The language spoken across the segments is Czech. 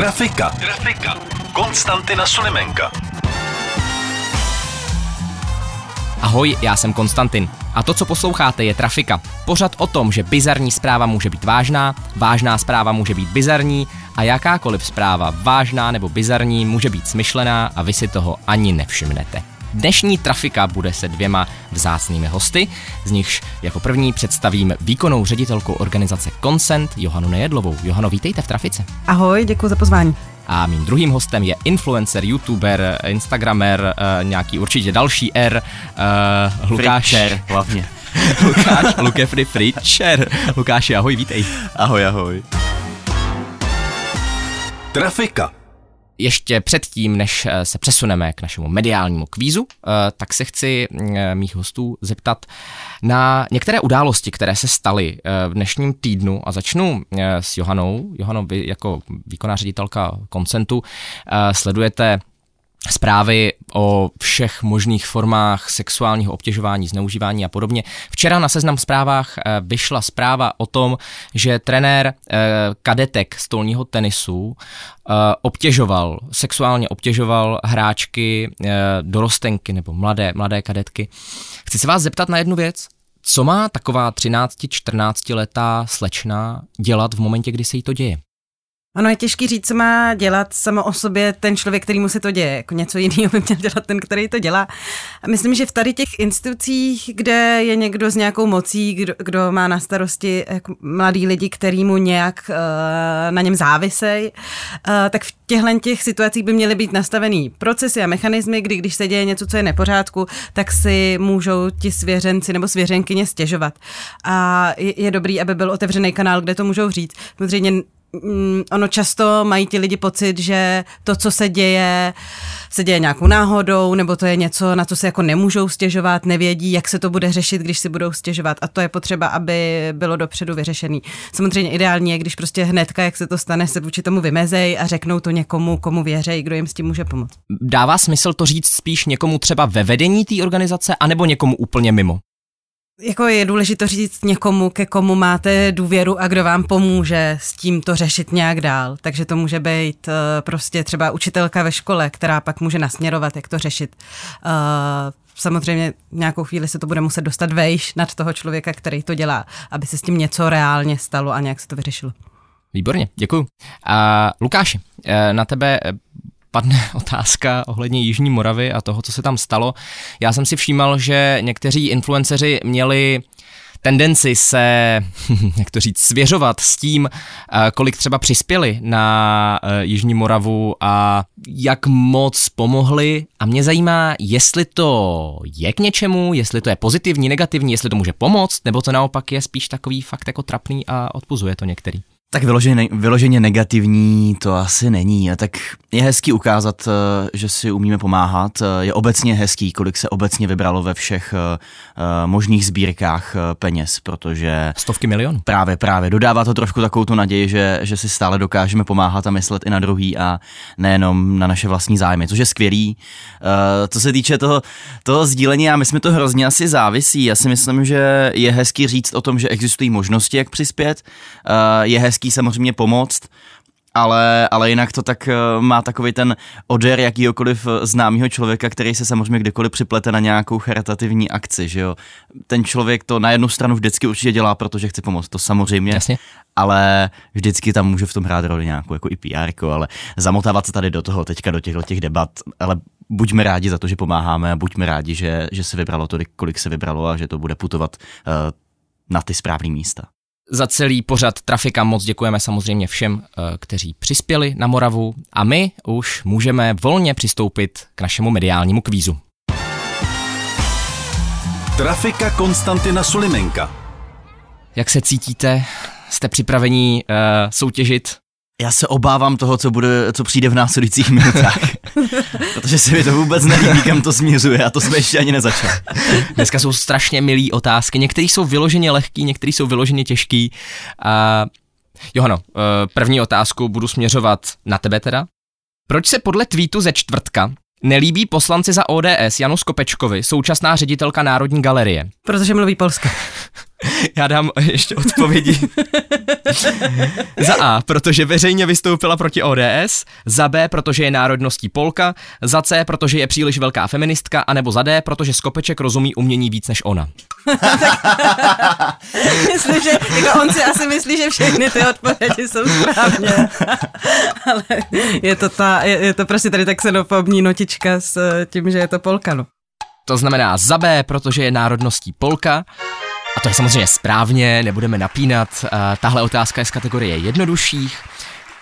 Trafika. Trafika. Konstantina Sulimenka. Ahoj, já jsem Konstantin. A to, co posloucháte, je Trafika. Pořad o tom, že bizarní zpráva může být vážná, vážná zpráva může být bizarní a jakákoliv zpráva, vážná nebo bizarní, může být smyšlená a vy si toho ani nevšimnete. Dnešní trafika bude se dvěma vzácnými hosty, z nichž jako první představím výkonnou ředitelku organizace Consent Johanu Nejedlovou. Johano, vítejte v trafice. Ahoj, děkuji za pozvání. A mým druhým hostem je influencer, youtuber, instagramer, uh, nějaký určitě další R, uh, Lukáš. Fritcher, hlavně. Lukáš Lukefry Fritcher. Lukáši, ahoj, vítej. Ahoj, ahoj. Trafika. Ještě předtím, než eh, se přesuneme k našemu mediálnímu kvízu, tak se chci mých hostů zeptat na některé události, které se staly v dnešním týdnu a začnu s Johanou. Johano, vy jako výkonná ředitelka koncentu sledujete zprávy o všech možných formách sexuálního obtěžování, zneužívání a podobně. Včera na seznam zprávách eh, vyšla zpráva o tom, že trenér eh, kadetek stolního tenisu eh, obtěžoval, sexuálně obtěžoval hráčky, dorostenky nebo mladé, mladé kadetky. Chci se vás zeptat na jednu věc. Co má taková 13-14 letá slečna dělat v momentě, kdy se jí to děje? Ono je těžký říct, co má dělat samo o sobě ten člověk, který mu se to děje. Jako něco jiného by měl dělat ten, který to dělá. A myslím, že v tady těch institucích, kde je někdo s nějakou mocí, kdo, kdo má na starosti jako mladý lidi, který mu nějak uh, na něm závisej, uh, tak v těchto těch situacích by měly být nastavený procesy a mechanismy, kdy když se děje něco, co je nepořádku, tak si můžou ti svěřenci nebo svěřenkyně stěžovat. A je, je dobrý, aby byl otevřený kanál, kde to můžou říct. Samozřejmě Mm, ono často mají ti lidi pocit, že to, co se děje, se děje nějakou náhodou, nebo to je něco, na co se jako nemůžou stěžovat, nevědí, jak se to bude řešit, když si budou stěžovat. A to je potřeba, aby bylo dopředu vyřešený. Samozřejmě ideální je, když prostě hnedka, jak se to stane, se vůči tomu vymezej a řeknou to někomu, komu věří, kdo jim s tím může pomoct. Dává smysl to říct spíš někomu třeba ve vedení té organizace, anebo někomu úplně mimo? Jako je důležité říct někomu, ke komu máte důvěru a kdo vám pomůže s tím to řešit nějak dál. Takže to může být uh, prostě třeba učitelka ve škole, která pak může nasměrovat, jak to řešit. Uh, samozřejmě nějakou chvíli se to bude muset dostat vejš nad toho člověka, který to dělá, aby se s tím něco reálně stalo a nějak se to vyřešilo. Výborně, děkuji. A Lukáši, eh, na tebe padne otázka ohledně Jižní Moravy a toho, co se tam stalo. Já jsem si všímal, že někteří influenceři měli tendenci se, jak to říct, svěřovat s tím, eh, kolik třeba přispěli na eh, Jižní Moravu a jak moc pomohli. A mě zajímá, jestli to je k něčemu, jestli to je pozitivní, negativní, jestli to může pomoct, nebo to naopak je spíš takový fakt jako trapný a odpuzuje to některý. Tak vyloženě, vyloženě negativní to asi není. Tak je hezký ukázat, eh, že si umíme pomáhat. Eh, je obecně hezký, kolik se obecně vybralo ve všech eh, možných sbírkách peněz, protože... Stovky milionů. Právě, právě. Dodává to trošku takovou tu naději, že, že si stále dokážeme pomáhat a myslet i na druhý a nejenom na naše vlastní zájmy, což je skvělý. Co se týče toho, toho sdílení, a my jsme to hrozně asi závisí. Já si myslím, že je hezký říct o tom, že existují možnosti, jak přispět. Je hezký hezký samozřejmě pomoct, ale, ale jinak to tak eh, má takový ten odér jakýhokoliv eh, známého člověka, který se samozřejmě kdykoliv připlete na nějakou charitativní akci, že jo. Ten člověk to na jednu stranu vždycky určitě dělá, protože chce pomoct, to samozřejmě, Jasně. ale vždycky tam může v tom hrát roli nějakou jako i PR, ale zamotávat se tady do toho teďka, do těchto těch debat, ale buďme rádi za to, že pomáháme a buďme rádi, že, že se vybralo tolik, kolik se vybralo a že to bude putovat uh, na ty správné místa. Za celý pořad Trafika moc děkujeme samozřejmě všem, eh, kteří přispěli na Moravu a my už můžeme volně přistoupit k našemu mediálnímu kvízu. Trafika Konstantina Sulimenka. Jak se cítíte? Jste připravení uh, soutěžit? Já se obávám toho, co, bude, co přijde v následujících minutách. Protože se mi to vůbec nelíbí, kam to směřuje a to jsme ještě ani nezačali. Dneska jsou strašně milý otázky, některé jsou vyloženě lehký, některé jsou vyloženě těžký. A Johano, eh, první otázku budu směřovat na tebe teda. Proč se podle tweetu ze čtvrtka nelíbí poslanci za ODS Janu Skopečkovi, současná ředitelka Národní galerie? Protože mluví polsky. Já dám ještě odpovědi. za A, protože veřejně vystoupila proti ODS, za B, protože je národností Polka, za C, protože je příliš velká feministka, anebo za D, protože Skopeček rozumí umění víc než ona. Myslím, že jako on si asi myslí, že všechny ty odpovědi jsou správně. Ale je to, ta, je, je to prostě tady ta xenofobní notička s eh, tím, že je to Polka. No. To znamená za B, protože je národností Polka, a to je samozřejmě správně, nebudeme napínat. Uh, tahle otázka je z kategorie jednodušších.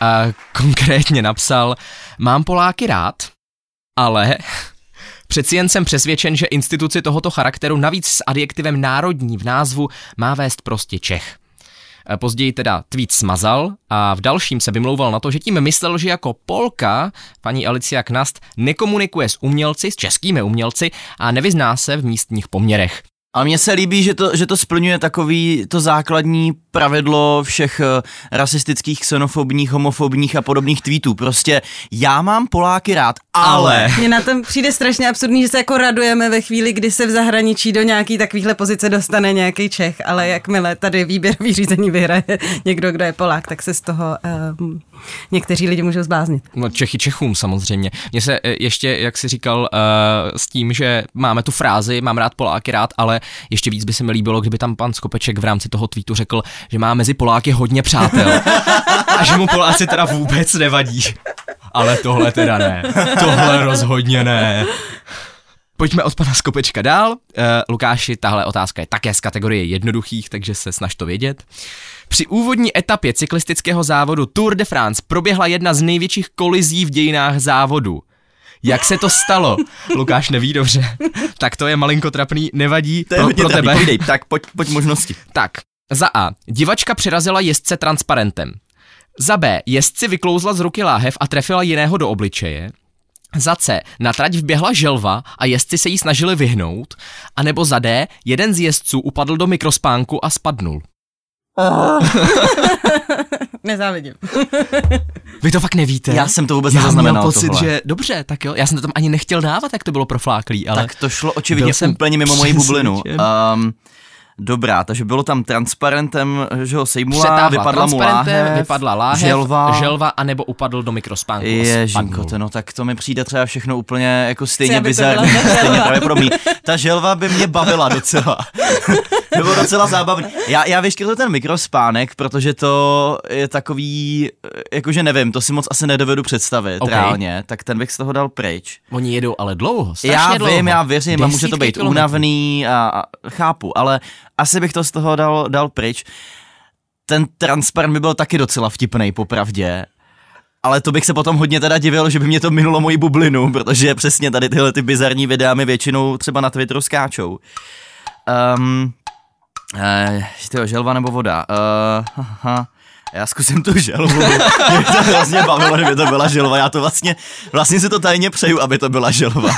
Uh, konkrétně napsal, mám Poláky rád, ale Přeci jen jsem přesvědčen, že instituci tohoto charakteru navíc s adjektivem národní v názvu má vést prostě Čech. Později teda tweet smazal a v dalším se vymlouval na to, že tím myslel, že jako Polka paní Alicia Knast nekomunikuje s umělci, s českými umělci a nevyzná se v místních poměrech. Ale mně se líbí, že to, že to splňuje takový to základní pravidlo všech uh, rasistických, xenofobních, homofobních a podobných tweetů. Prostě já mám Poláky rád, ale... Mně na tom přijde strašně absurdní, že se jako radujeme ve chvíli, kdy se v zahraničí do nějaký takovýhle pozice dostane nějaký Čech, ale jakmile tady výběrový řízení vyhraje někdo, kdo je Polák, tak se z toho um, někteří lidi můžou zbláznit. No Čechy Čechům samozřejmě. Mně se eh, ještě, jak jsi říkal, uh, s tím, že máme tu frázi, mám rád Poláky rád, ale ještě víc by se mi líbilo, kdyby tam pan Skopeček v rámci toho tweetu řekl, že má mezi Poláky hodně přátel a že mu Poláci teda vůbec nevadí. Ale tohle teda ne. Tohle rozhodně ne. Pojďme od pana Skopečka dál. Uh, Lukáši, tahle otázka je také z kategorie jednoduchých, takže se snaž to vědět. Při úvodní etapě cyklistického závodu Tour de France proběhla jedna z největších kolizí v dějinách závodu. Jak se to stalo? Lukáš neví dobře. Tak to je malinko trapný, nevadí To je pro, pro tebe. povídej, tak pojď, pojď možnosti. Tak, za A. Divačka přirazila jezdce transparentem. Za B. Jezdci vyklouzla z ruky láhev a trefila jiného do obličeje. Za C. Na trať vběhla želva a jezdci se jí snažili vyhnout. A nebo za D. Jeden z jezdců upadl do mikrospánku a spadnul. Nezávidím. Vy to fakt nevíte? Já jsem to vůbec Já měl nezaznamenal pocit, tohle. že dobře, tak jo. Já jsem to tam ani nechtěl dávat, jak to bylo profláklý, ale Tak to šlo očividně jsem úplně mimo moji bublinu. Um, dobrá, takže bylo tam transparentem, že ho sejmula, přetáhla vypadla mu láhev, vypadla láhev, želva. želva anebo upadl do mikrospánku Ježinko, to no tak to mi přijde třeba všechno úplně jako stejně bizarní, stejně želva. pravděpodobný. Ta želva by mě bavila docela. to bylo docela zábavný. Já, já vyškrtl ten mikrospánek, protože to je takový, jakože nevím, to si moc asi nedovedu představit Ok. reálně, tak ten bych z toho dal pryč. Oni jedou ale dlouho, strašně Já dlouho. vím, já věřím, a může to být kilometrů. únavný a, a chápu, ale asi bych to z toho dal, dal pryč. Ten transparent by byl taky docela vtipný, popravdě. Ale to bych se potom hodně teda divil, že by mě to minulo moji bublinu, protože přesně tady tyhle ty bizarní videa mi většinou třeba na Twitteru skáčou. Um, uh, tyjo, želva nebo voda? Uh, aha. Já zkusím tu želvu. Mě to hrozně bavilo, kdyby to byla želva. Já to vlastně, vlastně si to tajně přeju, aby to byla želva.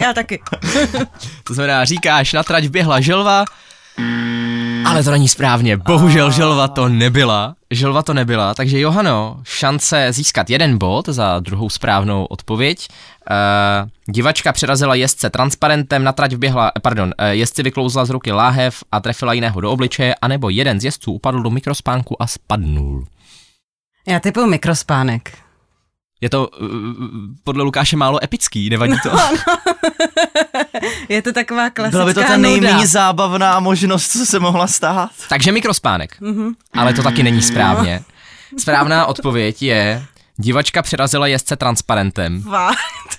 Já taky. To znamená, říkáš, na trať běhla želva, ale to není správně. Bohužel želva to nebyla. Želva to nebyla, takže Johano, šance získat jeden bod za druhou správnou odpověď. Uh, divačka přerazila jezdce transparentem, na trať vběhla, eh, pardon, uh, jezdci vyklouzla z ruky láhev a trefila jiného do obličeje, anebo jeden z jezdců upadl do mikrospánku a spadnul. Já typu mikrospánek. Je to uh, podle Lukáše málo epický, nevadí to? Je to taková klasická Byla by to ta nejméně zábavná možnost, co se mohla stát. Takže mikrospánek. Ale to taky není správně. Správná odpověď je, divačka přerazila jezdce transparentem. Fakt.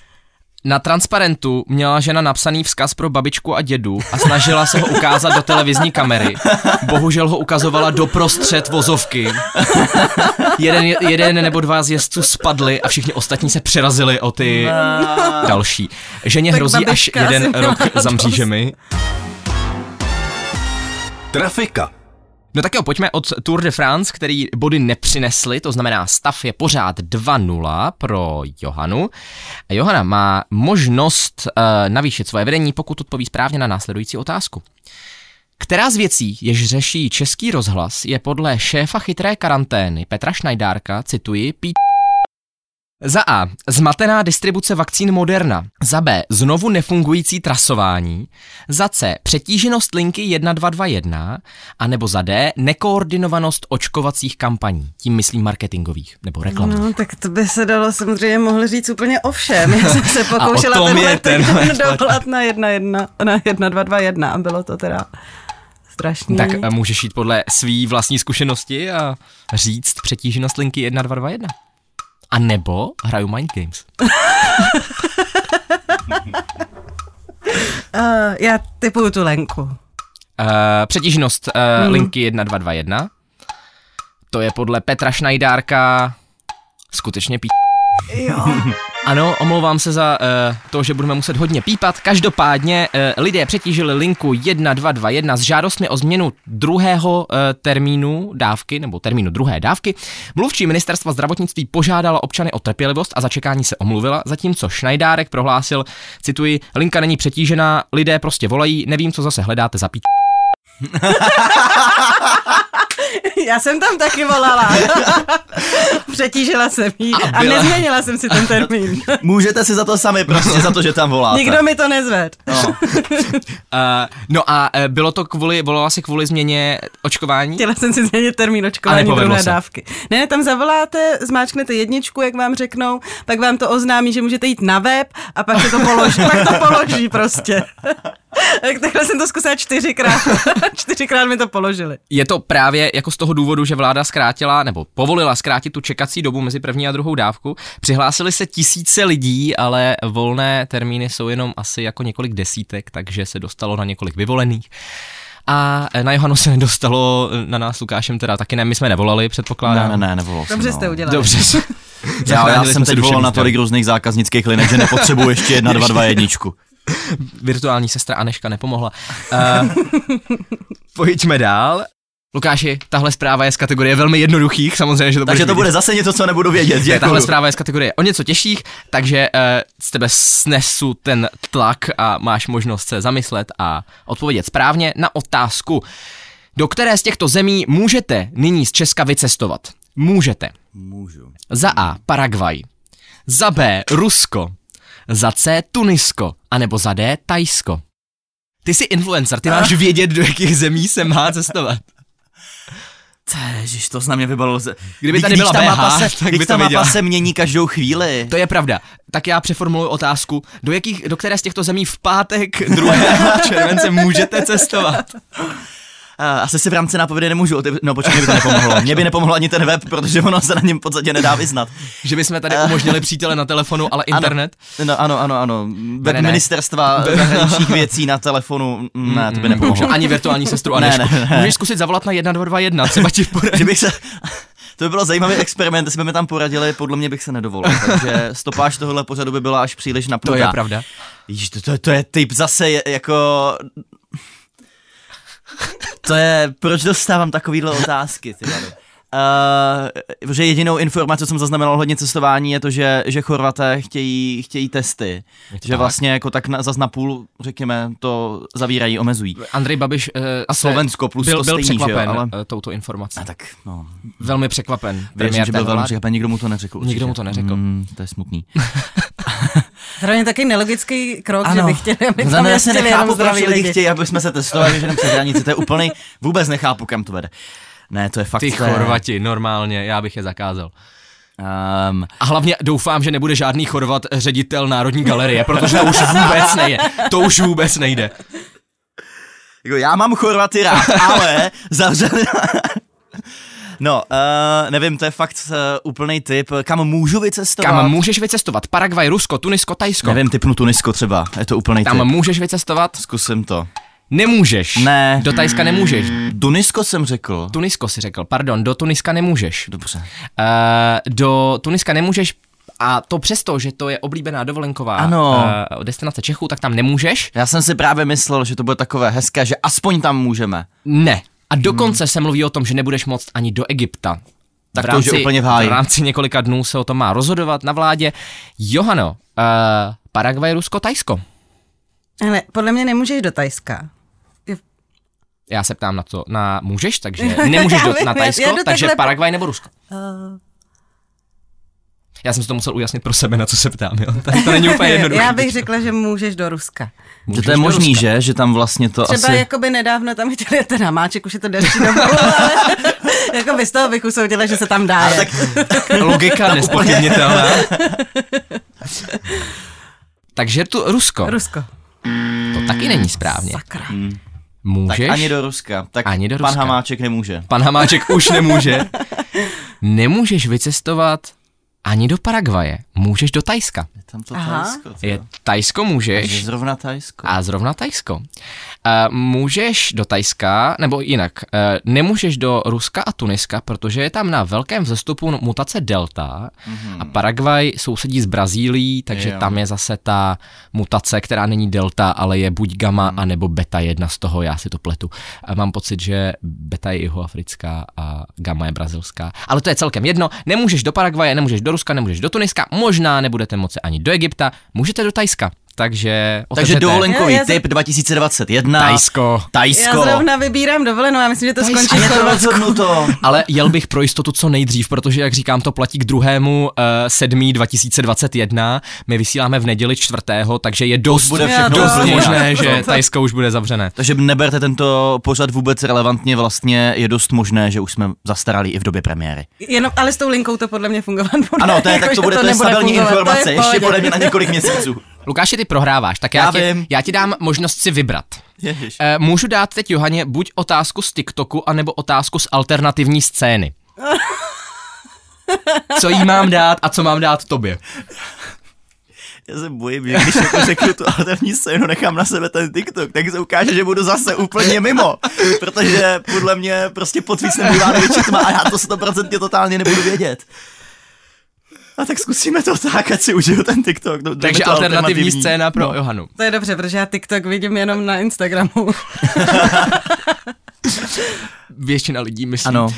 Na transparentu měla žena napsaný vzkaz pro babičku a dědu a snažila se ho ukázat do televizní kamery. Bohužel ho ukazovala doprostřed vozovky. Jeden, jeden nebo dva z jezdců spadli a všichni ostatní se přerazili o ty další. Ženě Tak hrozí až jeden rok za mřížemi. Trafika. No tak jo, pojďme od Tour de France, který body nepřinesli, to znamená stav je pořád 2-0 pro Johanu. A Johana má možnost uh, navýšit svoje vedení, pokud odpoví správně na následující otázku. Která z věcí, jež řeší Český rozhlas, je podle šéfa chytré karantény Petra Šnajdárka, cituji, pít za A. Zmatená distribuce vakcín Moderna. Za B. Znovu nefungující trasování. Za C. Přetíženost linky 1221. A nebo za D. Nekoordinovanost očkovacích kampaní. Tím myslím marketingových nebo reklamních. No, tak to by se dalo samozřejmě mohli říct úplně o všem. Já jsem se A o pokoušela tom je tenhle tenhle ten na jedna, jedna, na jedna, dva, dva, jedna a bylo to teda strašný. Tak můžeš jít podle svý vlastní zkušenosti a říct přetíženost linky 1221. A nebo hraju Mind Games. Uh, já typuju tu Lenku. Uh, přetíženost uh, Hmm. linky 1221. To je podle Petra Šnajdárka skutečně pí... Jo. Ano, omlouvám se za uh, to, že budeme muset hodně pípat. Každopádně uh, lidé přetížili linku 1221 s žádostmi o změnu druhého uh, termínu dávky, nebo termínu druhé dávky. Mluvčí ministerstva zdravotnictví požádala občany o trpělivost a začekání se omluvila, zatímco Šnajdárek prohlásil, cituji, linka není přetížená, lidé prostě volají, nevím, co zase hledáte za. Já jsem tam taky volala. Přetížila jsem jí a, a nezměnila jsem si ten termín. Můžete si za to sami, prostě za to, že tam voláte. Nikdo mi to nezved. No. Uh, no a uh, bylo to kvůli, volala si kvůli změně očkování? Chtěla jsem si změnit termín A očkování druhé se. dávky. Ne, ne, tam zavoláte, zmáčknete jedničku, jak vám řeknou, pak vám to oznámí, že můžete jít na web a pak se to položí, pak to položí prostě. Tak takhle jsem to zkusila čtyřikrát. čtyřikrát mi to položili. Je to právě jako z toho důvodu, že vláda zkrátila nebo povolila zkrátit tu čekací dobu mezi první a druhou dávku. Přihlásili se tisíce lidí, ale volné termíny jsou jenom asi jako několik desítek, takže se dostalo na několik vyvolených. A na Johanu se nedostalo, na nás Lukášem teda taky ne, my jsme nevolali, předpokládám. Ne, ne, ne, nevolal jsem, Dobře no. jste udělali. Dobře. Já, já jsem teď volal na tolik různých zákaznických linek, že nepotřebuji ještě jedna, dva, dva, jedničku. virtuální sestra Aneška nepomohla. Uh, pojďme dál. Lukáši, tahle zpráva je z kategorie velmi jednoduchých, samozřejmě, že to Takže budeš to bude vědět. zase něco, co nebudu vědět. Ne, Děkuju. tahle zpráva je z kategorie o něco těžších, takže uh, z tebe snesu ten tlak a máš možnost se zamyslet a odpovědět správně na otázku, do které z těchto zemí můžete nyní z Česka vycestovat. Můžete. Můžu. Za A. Paraguay. Za B. Rusko. Za C. Tunisko. A nebo za D. Tajsko. Ty jsi influencer, ty máš vědět, do jakých zemí se má cestovat. Ježiš, to na mě vybalilo. Kdyby tady byla ta BH, mapa se, tak by ta mapa věděla. se mění každou chvíli. To je pravda. Tak já přeformuluji otázku. Do, jakých, do které z těchto zemí v pátek 2. července můžete cestovat? A, asi si v rámci nápovědy nemůžu otevřít. No počkej, mě by to nepomohlo. Mně by nepomohl ani ten web, protože ono se na něm v podstatě nedá vyznat. Že bychom tady umožnili přítele na telefonu, ale internet? No, ano, ano, ano. Web ne, ne. ministerstva zahraničních věcí na telefonu, mm, ne, to by nepomohlo. Bohužel ani virtuální sestru Ne, Anešku. ne, ne. Můžeš zkusit zavolat na 1221, třeba ti poradí. Že bych se... To by bylo zajímavý experiment, jestli by mi tam poradili, podle mě bych se nedovolil. Takže stopáž tohohle pořadu by byla až příliš napnutá. To je pravda. Ježiš, to, to, to je typ zase je, jako... To je, proč dostávám takovýhle otázky, ty vado? Uh, že jedinou informaci, co jsem zaznamenal hodně cestování, je to, že, že Chorvaté chtějí, chtějí testy. Že tak? vlastně jako tak na, zas na půl, řekněme, to zavírají, omezují. Andrej Babiš uh, A Slovensko plus byl, to byl stejný, že jo, překvapen ale- ale... touto informací. A tak, no, Velmi překvapen. věřím, že byl velmi překvapen, nikdo mu to neřekl. určitě. Nikdo mu to neřekl. Mm, to je smutný. Zároveň taky nelogický krok, že by chtěli, aby tam já se nechápu, jenom proč lidi chtějí, aby jsme se testovali, že jdem přes hranici, to je úplný, vůbec nechápu, kam to vede. Ne, to je fakt... Ty to je- Chorvati, normálně, já bych je zakázal. Um, A hlavně doufám, že nebude žádný Chorvat ředitel Národní galerie, protože to už vůbec nejde. To už vůbec nejde. jako já mám Chorvaty rád, ale zavřeli... No, uh, nevím, to je fakt uh, úplný typ. Kam můžu vycestovat? Kam můžeš vycestovat? Paraguay, Rusko, Tunisko, Tajsko. Nevím, typnu Tunisko třeba, je to úplný Tam typ. můžeš vycestovat? Zkusím to. Nemůžeš. Ne. Do Tajska nemůžeš. Tunisko jsem řekl. Tunisko si řekl, pardon, do Tuniska nemůžeš. Dobře. Uh, do Tuniska nemůžeš a to přesto, že to je oblíbená dovolenková Ano. uh, destinace Čechů, tak tam nemůžeš? Já jsem si právě myslel, že to bude takové hezké, že aspoň tam můžeme. Ne. A dokonce se mluví o tom, že nebudeš moct ani do Egypta. Tak to už je úplně v háji. V rámci několika dnů se o tom má rozhodovat na vládě. Johano, uh, Paraguay, Rusko, Tajsko. Ale podle mě nemůžeš do Tajska. Já se ptám na to, na můžeš, takže nemůžeš do, na Tajsko, takže takhle- Paraguay nebo Rusko. Uh, Já jsem si to musel ujasnit pro sebe, na co se ptám. Jo. To, to není úplně jednoduché. já bych řekla, že můžeš do Ruska. Že to je možný, že? Že tam vlastně to Třeba asi... jakoby nedávno tam chtěli ten hamáček, už je to delší dobu, ale jako z toho bych usoudila, že se tam dá. jet. Logika nespochybnitelná. takže tu Rusko. Rusko. To taky není správně. Sakra. Tak Můžeš? ani do Ruska. Tak Ani do pan Ruska. Hamáček nemůže. Pan Hamáček už nemůže. Nemůžeš vycestovat ani do Paraguaje. Můžeš do Tajska. Je tam to Aha. Tajsko. co? Je Tajsko Je můžeš. zrovna Tajsko. A zrovna Tajsko. Uh, můžeš do Tajska, nebo jinak, uh, nemůžeš do Ruska a Tuniska, protože je tam na velkém vzestupu mutace Delta a Paraguay sousedí s Brazílií, takže Jo. tam je zase ta mutace, která není Delta, ale je buď gamma, anebo beta jedna z toho, já si to pletu. A mám pocit, že beta je jihoafrická a gamma je brazilská. Ale to je celkem jedno. Nemůžeš do Paraguaje, nemůžeš do Ruska, nemůžeš do Tuniska, možná nebudete moci ani do Egypta, můžete do Tajska. Takže Takže dovolenkový Já- já typ 2021. Tajsko. Tajsko. Já zrovna vybírám dovolenou, já myslím, že to Tajsko. skončí v to Chorvatsku. rozhodnuto. Ale jel bych pro jistotu co nejdřív, protože, jak říkám, to platí k druhému uh, 7. 2021. My vysíláme v neděli čtvrtého, takže je dost, bude všechno dost možné, že Tajsko už bude zavřené. Takže neberte tento pořad vůbec relevantně, vlastně je dost možné, že už jsme zastarali i v době premiéry. Jenom, ale s tou linkou to podle mě fungovat bude. Ano, to je, tak Jako, to že bude, to je nebude stabilní fungovat, to je informace, v ještě podle mě na několik měsíců. Lukáši, ty prohráváš, tak já, Já ti, vím. já ti dám možnost si vybrat. Ježiš. Eh, můžu dát teď Johaně buď otázku z TikToku, anebo otázku z alternativní scény. Co jí mám dát a co mám dát tobě? Já se bojím, že když jako řeknu tu alternativní scénu, nechám na sebe ten TikTok, tak se ukáže, že budu zase úplně mimo. Protože podle mě prostě pod víc nebývá největší tma a já to 100% totálně nebudu vědět. A tak zkusíme to tak, ať si užiju ten TikTok. No, dáme Takže to alternativní scéna pro No. Johanu. To je dobře, protože já TikTok vidím jenom na Instagramu. většina lidí myslí. Ano. Uh,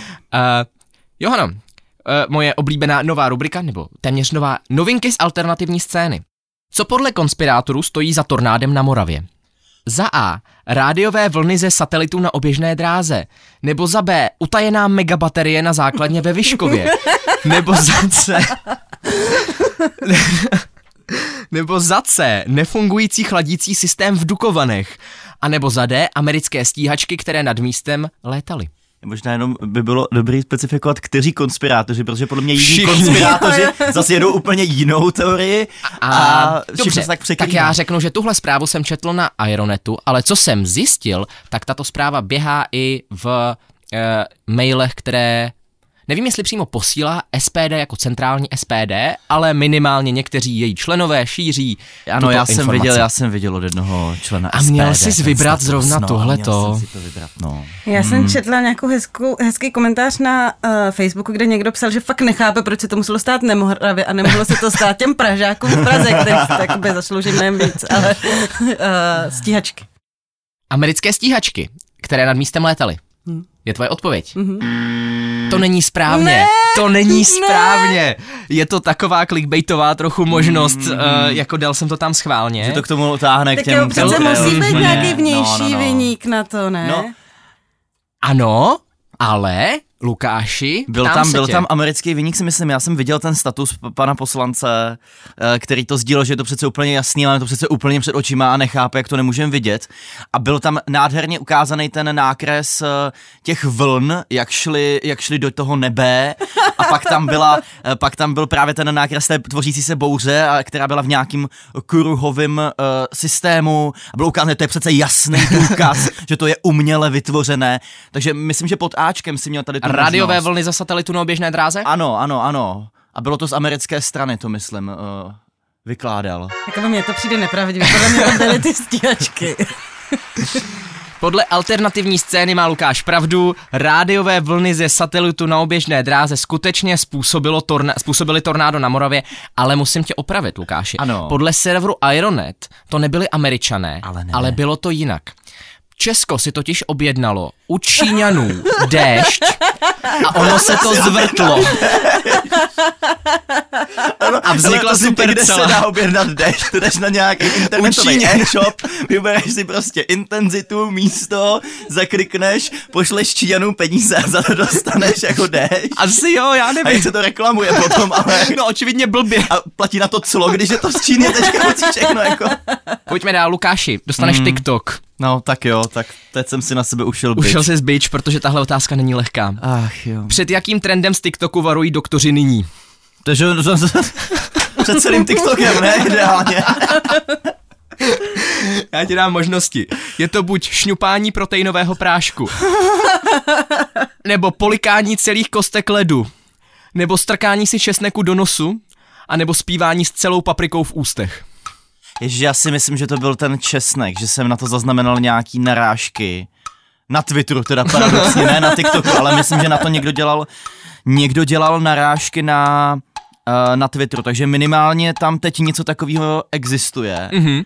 Johano, uh, moje oblíbená nová rubrika, nebo téměř nová novinky z alternativní scény. Co podle konspirátorů stojí za tornádem na Moravě? Za A. Rádiové vlny ze satelitu na oběžné dráze. Nebo za B. Utajená megabaterie na základně ve Vyškově. Nebo za C. Nebo za C. Nefungující chladící systém v Dukovanech. A nebo za D. Americké stíhačky, které nad místem létaly. Možná jenom by bylo dobrý specifikovat, kteří konspirátoři, protože podle mě jiní konspirátoři zase jedou úplně jinou teorii a, a dobře, se tak tak já řeknu, že tuhle zprávu jsem četl na Aeronetu, ale co jsem zjistil, tak tato zpráva běhá i v e, mailech, které Nevím, jestli přímo posílá SPD jako centrální SPD, ale minimálně někteří její členové šíří Ano, tuto já jsem informaci. viděl, já jsem viděl od jednoho člena A měl SPD, jsi ten vybrat status, zrovna no, tohleto. Měl jsem si to vybrat, no. Já jsem četla nějakou hezkou, hezký komentář na uh, Facebooku, kde někdo psal, že fakt nechápe, proč se to muselo stát na Moravě a nemohlo se to stát těm Pražákům v Praze, kteří si tak by zaslouží mnohem víc, ale uh, stíhačky. Americké stíhačky, které nad místem létaly. Hm. Je tvoje odpověď? Mhm. To není správně. Ne, to není ne. správně. Je to taková clickbaitová trochu možnost, uh, jako dal jsem to tam schválně. Že to k tomu táhne k Tak těm... jo, přece musí být nějaký vnější no, no, no. vyník na to, ne? No. Ano, ale Lukáši, Byl tam, byl tě. tam americký vyník, si myslím, já jsem viděl ten status pana poslance, eh, který to sdílel, že je to přece úplně jasný, ale to přece úplně před očima a nechápe, jak to nemůžeme vidět. A byl tam nádherně ukázaný ten nákres eh, těch vln, jak šli, jak šli do toho nebe a pak tam, byla, eh, pak tam byl právě ten nákres té tvořící se bouře, a která byla v nějakým kruhovém uh, systému a bylo ukázané, to je přece jasný důkaz, že to je uměle vytvořené. Takže myslím, že pod Ačkem si měl tady tu Rádiové možnost. vlny za satelitu na oběžné dráze? Ano, ano, ano. A bylo to z americké strany, to myslím, uh, vykládal. Jako mně to přijde nepravdivé, podle mě to byly ty stíhačky. Podle alternativní scény má Lukáš pravdu, rádiové vlny ze satelitu na oběžné dráze skutečně způsobilo torna- způsobily tornádo na Moravě, ale musím tě opravit, Lukáši. Ano. Podle serveru Aeronet to nebyli američané, Ale ne. ale bylo to jinak. Česko si totiž objednalo u Číňanů déšť a ono se to zvrtlo. A vznikla Ale to super kde se dá objednat deš, ty jdeš na nějaký internetový e-shop, vybereš si prostě intenzitu, místo, zaklikneš, pošleš Číňanům peníze a za to dostaneš jako deš. Asi jo, já A jak nevím. se to reklamuje potom, ale No očividně blbě. a platí na to clo, když je to z Číny, teďka všechno jako. Pojďme dál, Lukáši, dostaneš Mm. TikTok. No tak jo, tak teď jsem si na sebe ušel byč. Ušel jsi z bič, protože tahle otázka není lehká. Ach jo. Před jakým trendem z TikToku varují doktoři nyní? Takže před celým TikTokem, ne? Ideálně. Já ti dám možnosti. Je to buď šňupání proteinového prášku, nebo polikání celých kostek ledu, nebo strkání si česneku do nosu, a nebo zpívání s celou paprikou v ústech. Ježiš, já si myslím, že to byl ten česnek, že jsem na to zaznamenal nějaký narážky. Na Twitteru, teda paradoxně, ne na TikToku, ale myslím, že na to někdo dělal, někdo dělal narážky na, uh, na Twitteru, takže minimálně tam teď něco takového existuje. Mhm.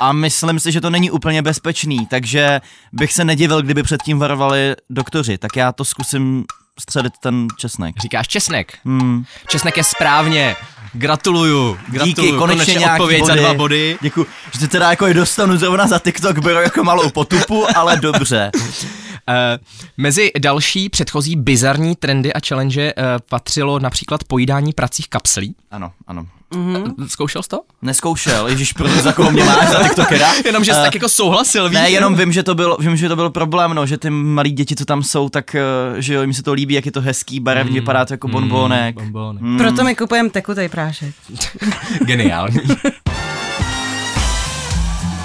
A myslím si, že to není úplně bezpečný, takže bych se nedivil, kdyby předtím varovali doktoři. Tak já to zkusím středit ten česnek. Říkáš česnek. Hmm. Česnek je správně. Gratuluju. Gratuluju. Díky, konečně, nějaký odpověď body. za dva body. Děkuji, že teda jako i dostanu zrovna za TikTok, beru jako malou potupu, ale dobře. Uh, mezi další předchozí bizarní trendy a challenge uh, patřilo například pojídání pracích kapslí. Ano, ano. Zkoušel jsi to? Neskoušel, Ježíš, proto za koho mě máš, za TikTokera. Jenom, že jsi Eh, tak jako souhlasil, víš? Ne, jenom vím, že to byl, vím, že to byl problém, no, že ty malí děti, co tam jsou, tak, eh, že jo, jim se to líbí, jak je to hezký, barevně, mm, vypadá to jako bonbónek. Bonbónek. Mm. Proto my kupujeme tekutej prášek. Geniální.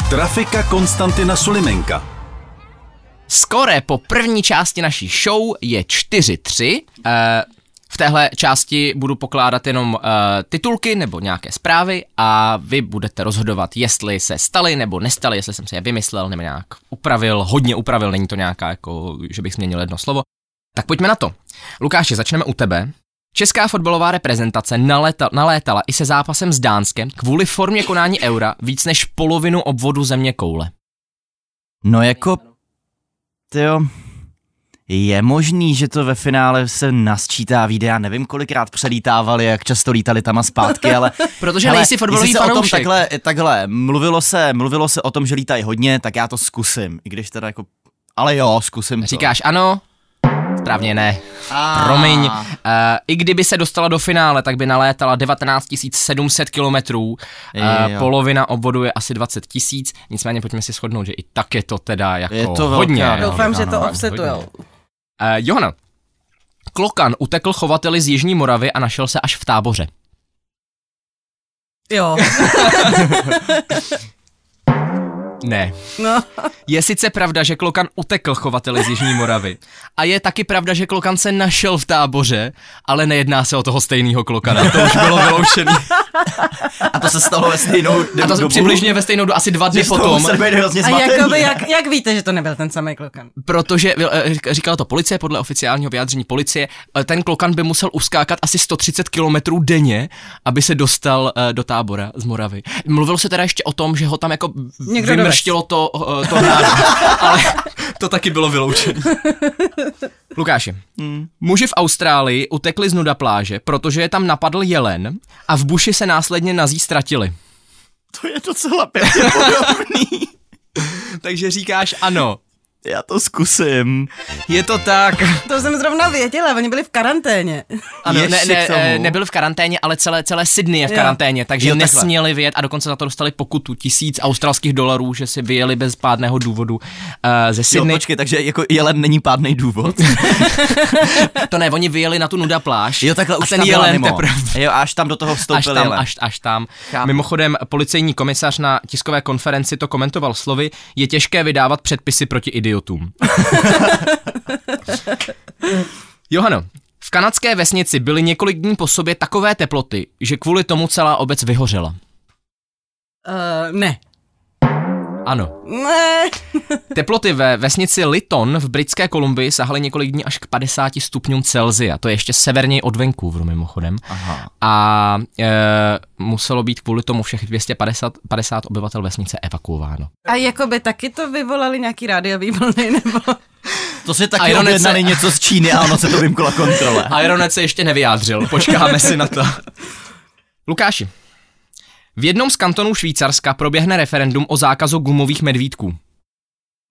Trafika Konstantina Sulimenka. Skore po první části naší show je 4-3. Eh, v téhle části budu pokládat jenom uh, titulky nebo nějaké zprávy a vy budete rozhodovat, jestli se staly nebo nestaly, jestli jsem si je vymyslel nebo nějak upravil, hodně upravil, není to nějaká jako, že bych změnil jedno slovo. Tak pojďme na to. Lukáši, začneme u tebe. Česká fotbalová reprezentace naléta, nalétala i se zápasem s Dánskem kvůli formě konání eura víc než polovinu obvodu země koule. No jako, tyjo, je možný, že to ve finále se nasčítá videa, nevím kolikrát přelítávali, jak často lítali tam a zpátky, ale... Protože Hele, nejsi fotbalový se o tom fanoušek. takhle, takhle, mluvilo se, mluvilo se o tom, že lítají hodně, tak já to zkusím, i když teda jako, ale jo, zkusím to. Říkáš ano? Správně ne. A- Promiň. Uh, I kdyby se dostala do finále, tak by nalétala 19 700 kilometrů. Uh, polovina obvodu je asi 20 tisíc. Nicméně pojďme si shodnout, že i tak je to teda jako Je to velká hodně. realita. Doufám, že to offsetujou. Uh, Johana, Klokan utekl chovateli z Jižní Moravy a našel se až v táboře. Jo, Ne. no. Je sice pravda, že Klokan utekl chovateli z Jižní Moravy. A je taky pravda, že Klokan se našel v táboře, ale nejedná se o toho stejného Klokana. To už bylo vyloučený. A to se stalo ve stejnou A to dobu. přibližně ve stejnou dobu, asi dva dny potom, hrozně A jakoby, jak, jak víte, že to nebyl ten samý klokan? protože eh, řík- říkala to policie, podle oficiálního vyjádření policie, eh, ten Klokan by musel uskákat asi 130 kilometrů denně, aby se dostal eh, do tábora z Moravy. Mluvilo se teda ještě o tom, že ho tam jako Někdo vymrštilo to, eh, to hrádo, ale to taky bylo vyloučené. Lukáši, muži v Austrálii utekli z nuda pláže, protože je tam napadl jelen a v buši se následně nazí ztratili. To je docela pěkně podobný. Takže říkáš ano. Já to zkusím. Je to tak. To jsem zrovna věděla, oni byli v karanténě. Ano, ne, Ještě ne, eh, nebyl v karanténě, ale celé, celé Sydney je v Jo. karanténě, takže Jo, takhle. nesměli vyjet a dokonce za to dostali pokutu tisíc australských dolarů, že si vyjeli bez pádného důvodu uh, ze Jo, Sydney. počkej, takže jako jelen není pádný důvod. to ne, oni vyjeli na tu nuda pláž Jo, takhle a už ten tam jelen mimo. teprve. Jo, až tam do toho vstoupil Až tam, jelen. až, až tam. Chápu. Mimochodem, policejní komisař na tiskové konferenci to komentoval slovy, je těžké vydávat předpisy proti idiotům. Johano, v kanadské vesnici byly několik dní po sobě takové teploty, že kvůli tomu celá obec vyhořela. Uh, ne. Ano. Ne. Teploty ve vesnici Lyton v britské Kolumbii sahaly několik dní až k 50 stupňům Celzia. To je ještě severněji od Vancouveru mimochodem. Aha. A e, muselo být kvůli tomu všech 250 50 obyvatel vesnice evakuováno. A jako by taky to vyvolali nějaký rádiový vlny, nebo... To si taky objednali něco z Číny a ono se to vymklo kontrole. Ironec se ještě nevyjádřil, počkáme si na to. Lukáši, v jednom z kantonů Švýcarska proběhne referendum o zákazu gumových medvídků.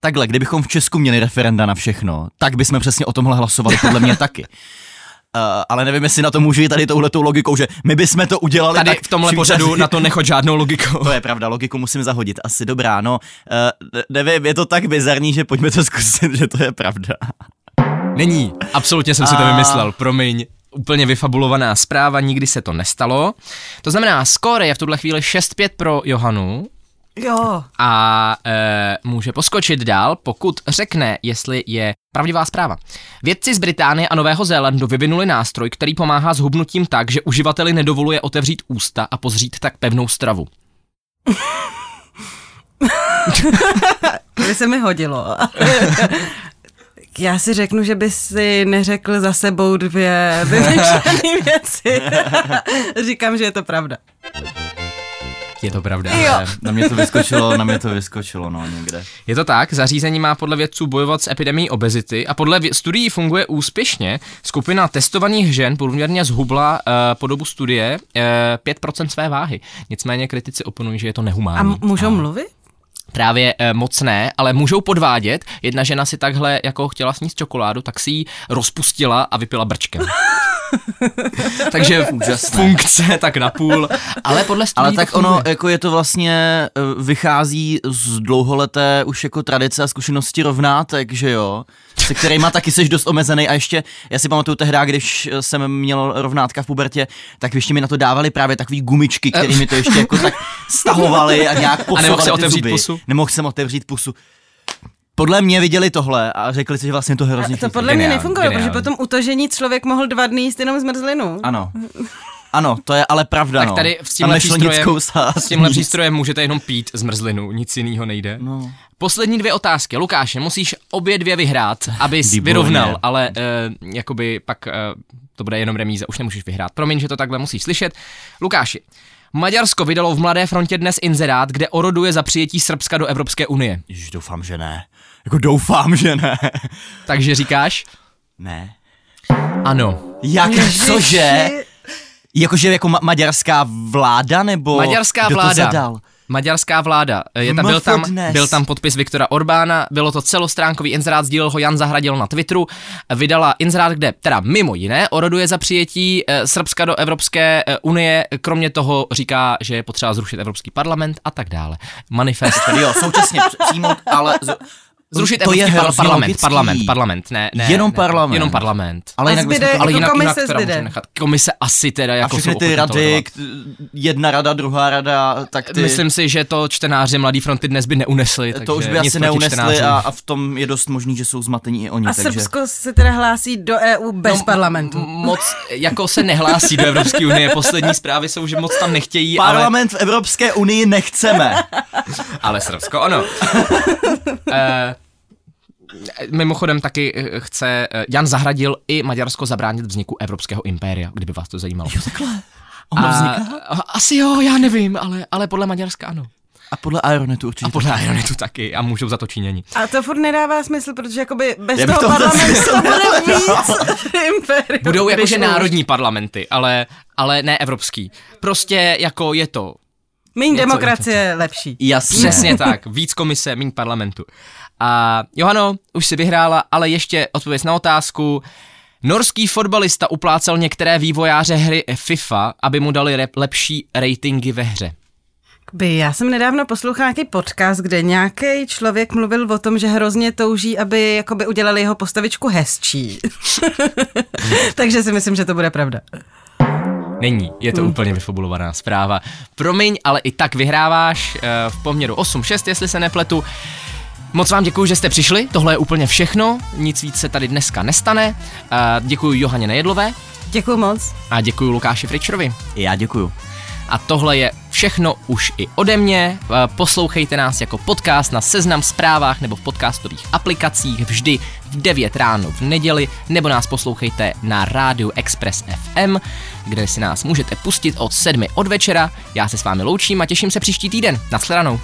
Takhle, kdybychom v Česku měli referenda na všechno, tak bychom přesně o tomhle hlasovali, podle mě taky. Uh, ale nevím, jestli na to můžu jít tady touhletou logikou, že my bychom to udělali Tady tak v tomhle pořadu na to nechoď žádnou logikou. To je pravda, logiku musím zahodit. Asi dobrá, no. Uh, nevím, je to tak bizarní, že pojďme to zkusit, že to je pravda. Není, absolutně jsem si to vymyslel, promiň. Úplně vyfabulovaná zpráva, nikdy se to nestalo. To znamená, skóre je v tuhle chvíli 6-5 pro Johanu Jo. a e, může poskočit dál, pokud řekne, jestli je pravdivá zpráva. Vědci z Británie a Nového Zélandu vyvinuli nástroj, který pomáhá s hubnutím tak, že uživateli nedovoluje otevřít ústa a pozřít tak pevnou stravu. To by se mi hodilo. Já si řeknu, že by si neřekl za sebou dvě vymyšlené věci. Říkám, že je to pravda. Je to pravda. Jo. ale- Na mě to vyskočilo, na mě to vyskočilo, no, někde. Je to tak, zařízení má podle vědců bojovat s epidemií obezity a podle studií funguje úspěšně. Skupina testovaných žen průměrně zhubla uh, po dobu studie uh, 5% své váhy. Nicméně kritici oponují, že je to A nehumánní. m- můžou mluvit? Právě ne, ale můžou podvádět. Jedna žena si takhle jako chtěla sníst čokoládu, tak si ji rozpustila a vypila brčkem. Takže funkce tak napůl, ale podle studií Ale tak ono, jako je to vlastně, eh, vychází z dlouholeté už jako tradice a zkušenosti rovnátek, že jo? Se kterýma taky jsi dost omezený a ještě, já si pamatuju tehdy, když jsem měl rovnátka v pubertě, tak ještě mi na to dávali právě takový gumičky, kterými to ještě jako tak stahovali a nějak posouvali nemohl si ty otevřít zuby. pusu? Nemohl jsem otevřít pusu. Podle mě viděli tohle a řekli si, že vlastně to hrozně A to podle mě nefungovalo, protože potom utažení člověk mohl dva dny jíst jenom zmrzlinu. Ano. Ano, to je ale pravda, Tak no. tady s A tímhle přístrojem, s tímhle přístrojem můžete jenom pít zmrzlinu, nic jiného nejde. No. Poslední dvě otázky. Lukáše, musíš obě dvě vyhrát, abys Výborně. vyrovnal, ale uh, jakoby pak uh, to bude jenom remíza, už nemůžeš vyhrát. Promiň, že to takhle musíš slyšet. Lukáši, Maďarsko vydalo v Mladé frontě dnes inzerát, kde oroduje za přijetí Srbska do Evropské unie. Ježiš, doufám, že ne. Jako doufám, že ne. Takže říkáš? Ne. Ano. Jak, cože? Jakože jako ma- maďarská vláda, nebo Maďarská kdo vláda. to zadal? Maďarská vláda. Je tam, byl, tam, byl tam podpis Viktora Orbána, bylo to celostránkový inzerát, sdílel ho Jan Zahradil na Twitteru, vydala inzerát, kde teda mimo jiné oroduje za přijetí eh, Srbska do Evropské eh, unie, kromě toho říká, že je potřeba zrušit Evropský parlament a tak dále. Manifest. Jo, současně přijmout, ale... Z... Zrušit to Evropský je par- hrozně parlament, logický. parlament, parlament, ne, ne. Jenom ne, parlament. Jenom parlament. Ale A jinak zbyde-. Ale Jako jinak, jinak komise teda zbyde. můžeme nechat. Komise asi teda A jako všechny jsou ty rady, k- jedna rada, druhá rada, tak ty... Myslím si, že to čtenáři Mladý fronty dnes by neunesli. to už by asi neunesli a, a v tom je dost možný, že jsou zmatení i oni, A takže... Srbsko se teda hlásí do EU bez No, parlamentu. m- Moc jako se nehlásí do Evropské unie. Poslední zprávy jsou, že moc tam nechtějí, ale, Parlament v Evropské unii nechceme. ale Srbsko ano. Eh, Mimochodem taky eh, chce eh, Jan Zahradil i Maďarsko zabránit vzniku Evropského impéria, kdyby vás to zajímalo. Ono A, vzniká? a- asi jo, já nevím, ale, ale podle Maďarska ano. A podle Aeronetu určitě. A podle Ironetu taky a můžou za to Číňani. A to furt nedává smysl, protože jakoby bez Já toho to vůbec parlamentu to bude víc imperium. Budou jakože národní parlamenty, ale, ale ne evropský. Prostě jako je to Méně demokracie je lepší. Jasně. Přesně tak, víc komise, méně parlamentu. A Johano, už si vyhrála, ale ještě odpověď na otázku. Norský fotbalista uplácel některé vývojáře hry FIFA, aby mu dali rep- lepší ratingy ve hře. By, já jsem nedávno poslouchala nějaký podcast, kde nějaký člověk mluvil o tom, že hrozně touží, aby jakoby udělali jeho postavičku hezčí. Takže si myslím, že to bude pravda. Není, je to úplně vyfabulovaná zpráva. Promiň, ale i tak vyhráváš eh, v poměru 8-6, jestli se nepletu. Moc vám děkuji, že jste přišli, tohle je úplně všechno, nic víc se tady dneska nestane. Eh, Děkuji Johaně Nejedlové Děkuji moc. a děkuji Lukáši Fričerovi. Já děkuju. A tohle je vše všechno už i ode mě. Eh, Poslouchejte nás jako podcast na Seznam zprávách nebo v podcastových aplikacích vždy v 9 ráno v neděli, nebo nás poslouchejte na rádiu Express FM, kde si nás můžete pustit od 7 od večera. Já se s vámi loučím a těším se příští týden. Naschledanou.